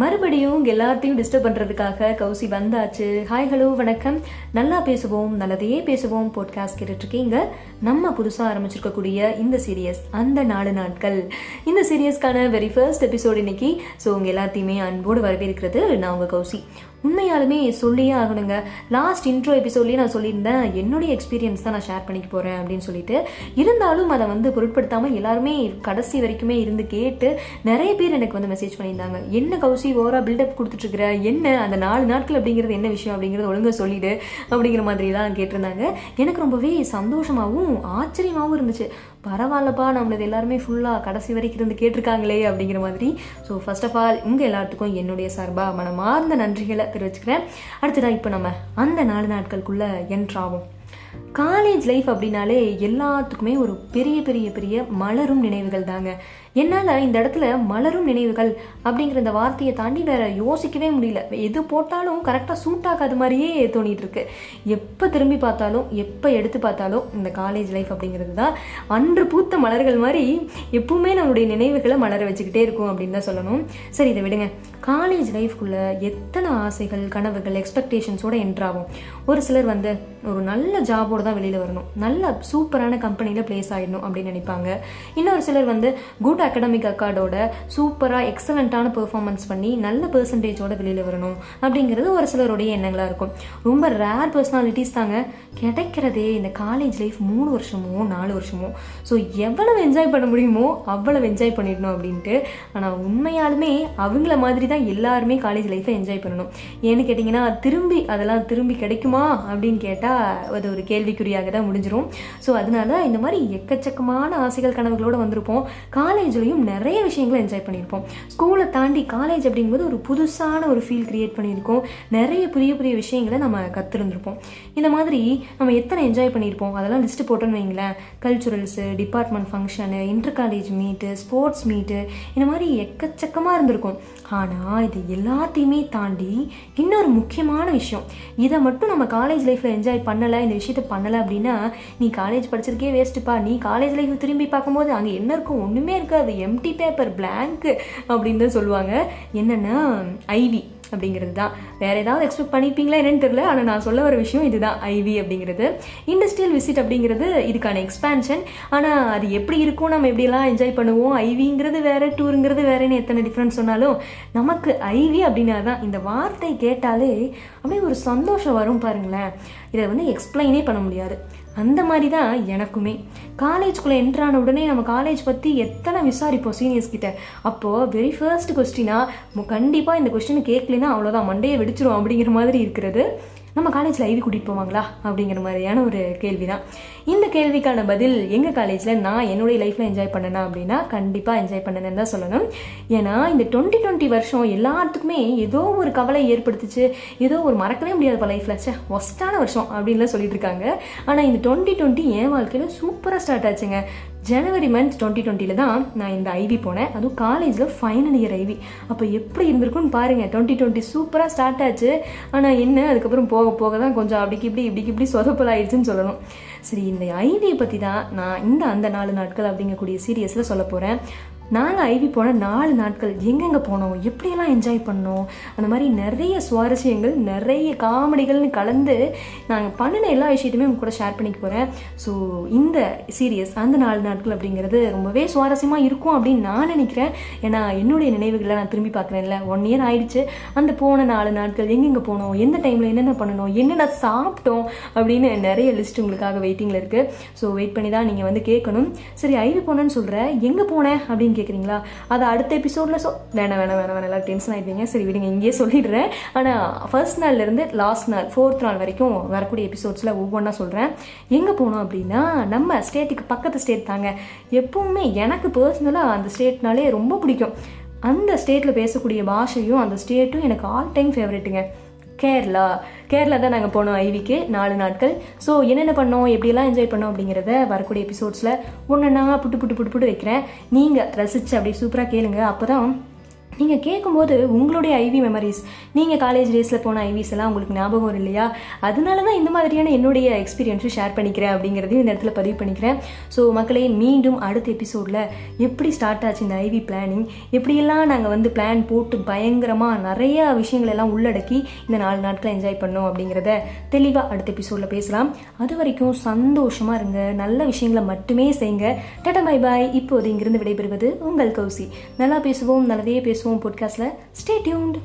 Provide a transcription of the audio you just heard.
மறுபடியும் எல்லாத்தையும் டிஸ்டர்ப் பண்ணுறதுக்காக கௌசி வந்தாச்சு. ஹாய் ஹலோ வணக்கம். நல்லா பேசுவோம் நல்லதையே பேசுவோம் போட்காஸ்ட் கேட்டுட்ருக்கீங்க. நம்ம புதுசாக ஆரம்பிச்சிருக்கக்கூடிய இந்த சீரியஸ் அந்த நாலு நாட்கள். இந்த சீரியஸ்க்கான வெரி ஃபர்ஸ்ட் எபிசோட் இன்னைக்கு. ஸோ உங்கள் எல்லாத்தையுமே அன்போடு வரவேற்கிறது நான் உங்கள் கௌசி. உண்மையாலுமே சொல்லியே ஆகணுங்க. லாஸ்ட் இன்ட்ரோ எபிசோட்லேயே நான் சொல்லியிருந்தேன் என்னுடைய எக்ஸ்பீரியன்ஸ் தான் நான் ஷேர் பண்ணிக்க போகிறேன் அப்படின்னு சொல்லிட்டு. இருந்தாலும் அதை வந்து பொருட்படுத்தாமல் எல்லாருமே கடைசி வரைக்குமே இருந்து கேட்டு நிறைய பேர் எனக்கு வந்து மெசேஜ் பண்ணியிருந்தாங்க. என்ன கௌசி ஓவராக பில்டப் கொடுத்துட்ருக்குற? என்ன? அந்த நாலு நாட்கள் அப்படிங்கிறது என்ன விஷயம்? அப்படிங்கிறது ஒழுங்காக சொல்லிடு அப்படிங்கிற மாதிரிலாம் கேட்டிருந்தாங்க. எனக்கு ரொம்பவே சந்தோஷமாகவும் ஆச்சரியமாகவும் இருந்துச்சு. பரவாயில்லப்பா நம்மளது எல்லாருமே ஃபுல்லாக கடைசி வரைக்கும் இருந்து கேட்டிருக்காங்களே அப்படிங்கிற மாதிரி. ஸோ ஃபர்ஸ்ட் ஆஃப் ஆல் உங்கள் எல்லாத்துக்கும் என்னுடைய சார்பாக மனமார்ந்த நன்றிகளை தெரிவிச்சுக்கிறேன் அடுத்ததான் இப்போ நம்ம அந்த நாலு நாட்களுக்குள்ளே என்ட்ராகும் காலேஜ் லைஃப் அப்படின்னாலே எல்லாத்துக்குமே ஒரு பெரிய பெரிய பெரிய மலரும் நினைவுகள் தாங்க. என்னால் இந்த இடத்துல மலரும் நினைவுகள் அப்படிங்கிற இந்த வார்த்தையை தாண்டி வேற யோசிக்கவே முடியல. எது போட்டாலும் கரெக்டாக சூட் ஆகாத மாதிரியே தோணிட்டு இருக்கு. எப்போ திரும்பி பார்த்தாலும் எப்போ எடுத்து பார்த்தாலும் இந்த காலேஜ் லைஃப் அப்படிங்கிறது தான் அன்று பூத்த மலர்கள் மாதிரி எப்பவுமே நம்மளுடைய நினைவுகளை மலர வச்சுக்கிட்டே இருக்கும் அப்படின்னு தான் சொல்லணும். சரி இதை விடுங்க. காலேஜ் லைஃப்குள்ள எத்தனை ஆசைகள் கனவுகள் எக்ஸ்பெக்டேஷன்ஸோட என்ட்ராகும் ஒரு சிலர் வந்து ஒரு நல்ல ஜாபோட தான் வெளியில் வரணும். நல்ல சூப்பரான கம்பெனியில் பிளேஸ் ஆகிடணும் அப்படின்னு நினைப்பாங்க. இன்னொரு சிலர் வந்து குட் அகடமிக் அக்கார்டோட சூப்பராக எக்ஸலண்ட்டான பெர்ஃபார்மன்ஸ் பண்ணி நல்ல பெர்சன்டேஜோட வெளியில் வரணும். அப்படிங்கிறது ஒரு சிலருடைய எண்ணங்களாக இருக்கும். ரொம்ப ரேர் பர்சனாலிட்டிஸ் தாங்க. கிடைக்கிறதே இந்த காலேஜ் லைஃப் மூணு வருஷமோ நாலு வருஷமோ. ஸோ எவ்வளவு என்ஜாய் பண்ண முடியுமோ அவ்வளவு என்ஜாய் பண்ணிடணும் அப்படின்ட்டு. ஆனால் உண்மையாலுமே அவங்கள மாதிரி தான் எல்லாருமே காலேஜ் லைஃப்பை என்ஜாய் பண்ணணும். ஏன்னு கேட்டிங்கன்னா திரும்பி அதெல்லாம் திரும்பி கிடைக்குமா அப்படின்னு கேட்டால் அது ஒரு கேள்விக்குறியாக தான் முடிஞ்சிடும் ஸோ அதனால இந்த மாதிரி எக்கச்சக்கமான ஆசைகள் கனவுகளோடு வந்திருப்போம். காலேஜ் காலேஜ்லேயும் நிறைய விஷயங்களை என்ஜாய் பண்ணியிருப்போம். ஸ்கூலை தாண்டி காலேஜ் அப்படிங்கும்போது ஒரு புதுசான ஒரு ஃபீல் கிரியேட் பண்ணியிருக்கோம். நிறைய புதிய புதிய விஷயங்களை நம்ம கற்றுருந்துருப்போம் இந்த மாதிரி நம்ம எத்தனை என்ஜாய் பண்ணியிருப்போம்? அதெல்லாம் லிஸ்ட்டு போட்டோன்னு வைங்களேன். Culturals department function inter college meet sports meet இந்த மாதிரி எக்கச்சக்கமாக இருந்திருக்கும். ஆனால் இது எல்லாத்தையுமே தாண்டி இன்னொரு முக்கியமான விஷயம். இதை மட்டும் நம்ம காலேஜ் லைஃப்பில் என்ஜாய் பண்ணலை இந்த விஷயத்த பண்ணலை அப்படின்னா நீ காலேஜ் படிச்சிருக்கே வேஸ்ட்டுப்பா நீ காலேஜ் லைஃப் திரும்பி பார்க்கும்போது அங்கே என்ன இருக்கும் ஒன்றுமே இருக்காது. எம்டி பேப்பர் பிளாங்க் அப்படின்னு தான் சொல்லுவாங்க. என்னென்னா ஐவி அப்படிங்கிறது தான் வேற ஏதாவது எக்ஸ்பெக்ட் பண்ணிப்பீங்களா என்னன்னு தெரியல ஆனால் நான் சொல்ல வர விஷயம் இதுதான் ஐவி அப்படிங்கிறது. இண்டஸ்ட்ரியல் விசிட் அப்படிங்கிறது இதுக்கான எக்ஸ்பேன்ஷன் ஆனால் அது எப்படி இருக்கும் நம்ம எப்படியெல்லாம் என்ஜாய் பண்ணுவோம் ஐவிங்கிறது வேற டூருங்கிறது வேறேன்னு எத்தனை டிஃப்ரென்ஸ் சொன்னாலும் நமக்கு ஐவி அப்படின்னா தான் இந்த வார்த்தை கேட்டாலே அப்படியே ஒரு சந்தோஷம் வரும் பாருங்களேன். இதை வந்து எக்ஸ்பிளைனே பண்ண முடியாது. அந்த மாதிரி தான் எனக்குமே. காலேஜ்குள்ளே என்ட்ரான உடனே நம்ம காலேஜ் பற்றி எத்தனை விசாரிப்போம் சீனியர்ஸ் கிட்ட? அப்போது வெரி ஃபர்ஸ்ட் கொஸ்டினாக கண்டிப்பாக இந்த கொஸ்டின் கேட்கலனா அவ்வளோதான் மண்டையை வெடிச்சிரும் அப்படிங்கிற மாதிரி இருக்கிறது. நம்ம காலேஜில் ஐவி கூட்டிகிட்டு போவாங்களா? அப்படிங்கிற மாதிரியான ஒரு கேள்வி தான் இந்த கேள்விக்கான பதில் எங்கள் காலேஜில் நான் என்னுடைய லைஃப்பில் என்ஜாய் பண்ணேனா அப்படின்னா கண்டிப்பாக என்ஜாய் பண்ணேன்னு தான் சொல்லணும். ஏன்னா இந்த டுவெண்ட்டி டுவெண்ட்டி வருஷம் எல்லாத்துக்குமே ஏதோ ஒரு கவலை ஏற்படுத்துச்சு. ஏதோ ஒரு மறக்கவே முடியாதுப்பா லைஃப்பில் சே ஒஸ்டான வருஷம் அப்படின்லாம் சொல்லிட்டு இருக்காங்க. ஆனால் இந்த டுவெண்ட்டி டுவெண்ட்டி என் வாழ்க்கையில் சூப்பராக ஸ்டார்ட் ஆச்சுங்க. ஜனவரி மந்த் டுவெண்ட்டி டுவெண்ட்டியில் தான் நான் இந்த ஐவி போனேன். அதுவும் காலேஜில் ஃபைனல் இயர் ஐவி அப்போ எப்படி இருந்திருக்குன்னு பாருங்கள் டுவெண்ட்டி டுவெண்ட்டி சூப்பராக ஸ்டார்ட் ஆச்சு. ஆனால் என்ன? அதுக்கப்புறம் போக போக தான் கொஞ்சம் அப்படிக்கு இப்படி இப்படிக்கு இப்படி சொதப்பல் ஆயிடுச்சுன்னு சொல்லணும். சரி இந்த ஐவியை பற்றி தான் நான் இந்த அந்த நாலு நாட்கள் அப்படிங்கக்கூடிய சீரியஸில் சொல்ல போகிறேன் நாங்கள் ஐவி போன நாலு நாட்கள் எங்கெங்கே போனோம்? எப்படியெல்லாம் என்ஜாய் பண்ணோம்? அந்த மாதிரி நிறைய சுவாரஸ்யங்கள் நிறைய காமெடிகள்னு கலந்து நாங்கள் பண்ணின எல்லா விஷயத்தையுமே உங்க கூட ஷேர் பண்ணிக்க போகிறேன் ஸோ இந்த சீரியஸ் அந்த நாலு நாட்கள் அப்படிங்கிறது ரொம்பவே சுவாரஸ்யமாக இருக்கும் அப்படின்னு நான் நினைக்கிறேன். ஏன்னா என்னுடைய நினைவுகளை நான் திரும்பி பார்க்குறேன்ல. ஒன் இயர் ஆயிடுச்சு. அந்த போன நாலு நாட்கள் எங்கெங்கே போனோம்? எந்த டைமில் என்னென்ன பண்ணணும் என்னென்ன சாப்பிட்டோம்? அப்படின்னு நிறைய லிஸ்ட் உங்களுக்காக வெயிட்டிங்கில் இருக்குது ஸோ வெயிட் பண்ணி தான் நீங்கள் வந்து கேட்கணும். சரி ஐவி போனேன்னு சொல்கிறேன் எங்கே போனேன் அப்படின்னு கேட்குறீங்களா அதை அடுத்த எபிசோடில் சொ வேணாம் வேணாம் வேணாம் வேணாம் எல்லாம் டென்ஷன் ஆகிடுவீங்க சரி விடுங்க இங்கேயே சொல்லிடுறேன். ஆனால் ஃபர்ஸ்ட் நாள்லேருந்து லாஸ்ட் நாள் ஃபோர்த் நாள் வரைக்கும் வரக்கூடிய எபிசோட்ஸில் ஒவ்வொன்றா சொல்கிறேன் எங்கே போனோம் அப்படின்னா நம்ம ஸ்டேட்டுக்கு பக்கத்து ஸ்டேட் தாங்க. எப்பவுமே எனக்கு பர்சனலாக அந்த ஸ்டேட்னாலே ரொம்ப பிடிக்கும். அந்த ஸ்டேட்டில் பேசக்கூடிய பாஷையும் அந்த ஸ்டேட்டும் எனக்கு ஆல் டைம் ஃபேவரெட்டுங்க கேரளா. கேரளா தான் நாங்கள் போனோம் ஐவிக்கு நாலு நாட்கள். ஸோ என்னென்ன பண்ணோம் எப்படிலாம் என்ஜாய் பண்ணோம் அப்படிங்கிறத வரக்கூடிய எபிசோட்ஸில் ஒன்றுன்னா புட்டு புட்டு புட்டு புட்டு வைக்கிறேன். நீங்கள் ரசித்து அப்படியே சூப்பராக கேளுங்க. அப்போ தான் நீங்கள் கேட்கும்போது உங்களுடைய ஐவி மெமரிஸ் நீங்கள் காலேஜ் டேஸில் போன ஐவிஸ் எல்லாம் உங்களுக்கு ஞாபகம் இல்லையா? அதனால தான் இந்த மாதிரியான என்னுடைய எக்ஸ்பீரியன்ஸும் ஷேர் பண்ணிக்கிறேன் அப்படிங்கிறதையும் இந்த இடத்துல பதிவு பண்ணிக்கிறேன். ஸோ மக்களே மீண்டும் அடுத்த எபிசோடில் எப்படி ஸ்டார்ட் ஆச்சு இந்த ஐவி பிளானிங் எப்படியெல்லாம் நாங்கள் வந்து பிளான் போட்டு பயங்கரமாக நிறையா விஷயங்கள் எல்லாம் உள்ளடக்கி இந்த நாலு நாட்களை என்ஜாய் பண்ணோம் அப்படிங்கிறத தெளிவாக அடுத்த எபிசோடில் பேசலாம். அது வரைக்கும் சந்தோஷமாக இருங்க நல்ல விஷயங்களை மட்டுமே செய்யுங்க. டட்டா பை பாய் இப்போது இங்கிருந்து விடைபெறுவது உங்கள் கௌசி. நல்லா பேசுவோம் நல்லதே பேசுவோம். பேசுவோம் பாட்காஸ்ட்டில் ஸ்டே டியூன்ட்